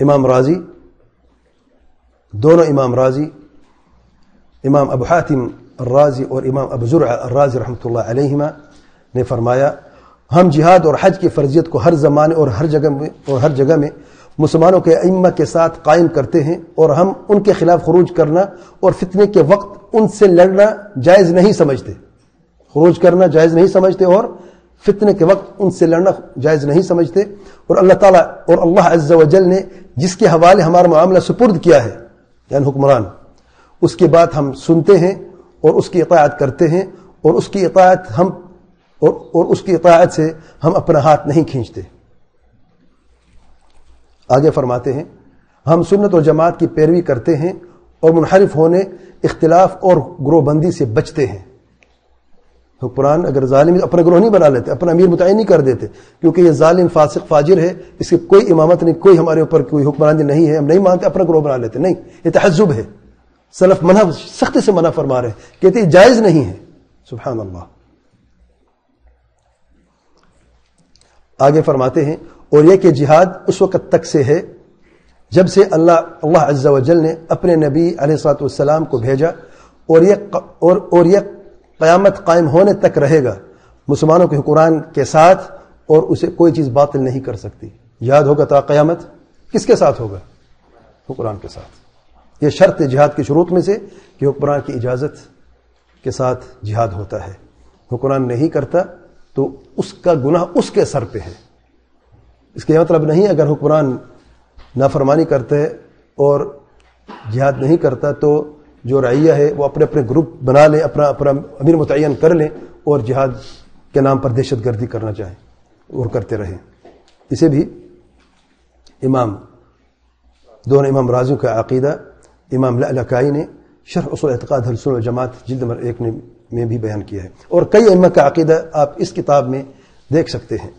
امام راضی، دونوں امام راضی، امام ابو حاتم الرازی اور امام ابو زرع الرازی رحمۃ اللہ علیہما نے فرمایا، ہم جہاد اور حج کی فرضیت کو ہر زمانے اور ہر جگہ میں اور ہر جگہ میں مسلمانوں کے ائمہ کے ساتھ قائم کرتے ہیں اور ہم ان کے خلاف خروج کرنا اور فتنے کے وقت ان سے لڑنا جائز نہیں سمجھتے۔ خروج کرنا جائز نہیں سمجھتے اور فتنے کے وقت ان سے لڑنا جائز نہیں سمجھتے اور اللہ تعالیٰ اور اللہ عز و جل نے جس کے حوالے ہمارا معاملہ سپرد کیا ہے یعنی حکمران، اس کے بعد ہم سنتے ہیں اور اس کی اطاعت کرتے ہیں اور اس کی اطاعت ہم اور اور اس کی اطاعت سے ہم اپنا ہاتھ نہیں کھینچتے۔ آگے فرماتے ہیں، ہم سنت اور جماعت کی پیروی کرتے ہیں اور منحرف ہونے، اختلاف اور گروہ بندی سے بچتے ہیں۔ حکمران اگر ظالم اپنا گروہ نہیں بنا لیتے، اپنا امیر متعین نہیں کر دیتے، کیونکہ یہ ظالم فاسق، فاجر ہے، اس کی کوئی امامت نہیں، کوئی ہمارے اوپر کوئی حکمرانی نہیں ہے، ہم نہیں مانتے، اپنا گروہ بنا لیتے، نہیں، یہ تحزب ہے۔ سلف منع سختی سے منع فرما رہے ہیں، کہتے یہ جائز نہیں ہے۔ سبحان اللہ آگے فرماتے ہیں، اور یہ کہ جہاد اس وقت تک سے ہے جب سے اللہ اللہ عز و جل نے اپنے نبی علیہ السلاۃ والسلام کو بھیجا، اور یہ اور اور یہ قیامت قائم ہونے تک رہے گا۔ مسلمانوں کے حکمران کے ساتھ اور اسے کوئی چیز باطل نہیں کر سکتی۔ یاد ہوگا تا قیامت؟ کس کے ساتھ ہوگا؟ حکمران کے ساتھ۔ یہ شرط جہاد کی شروط میں سے کہ حکمران کی اجازت کے ساتھ جہاد ہوتا ہے۔ حکمران نہیں کرتا تو اس کا گناہ اس کے سر پہ ہے۔ اس کا یہ مطلب نہیں اگر حکمران نافرمانی کرتے اور جہاد نہیں کرتا تو جو رعیہ ہے وہ اپنے اپنے گروپ بنا لیں، اپنا اپنا امیر متعین کر لیں اور جہاد کے نام پر دہشت گردی کرنا چاہیں اور کرتے رہیں۔ اسے بھی امام دونوں امام راضیوں کا عقیدہ، امام لکائی نے شرح اصول اعتقاد حلسل جماعت جلد نمبر ایک میں بھی بیان کیا ہے۔ اور کئی امہ کا عقیدہ آپ اس کتاب میں دیکھ سکتے ہیں۔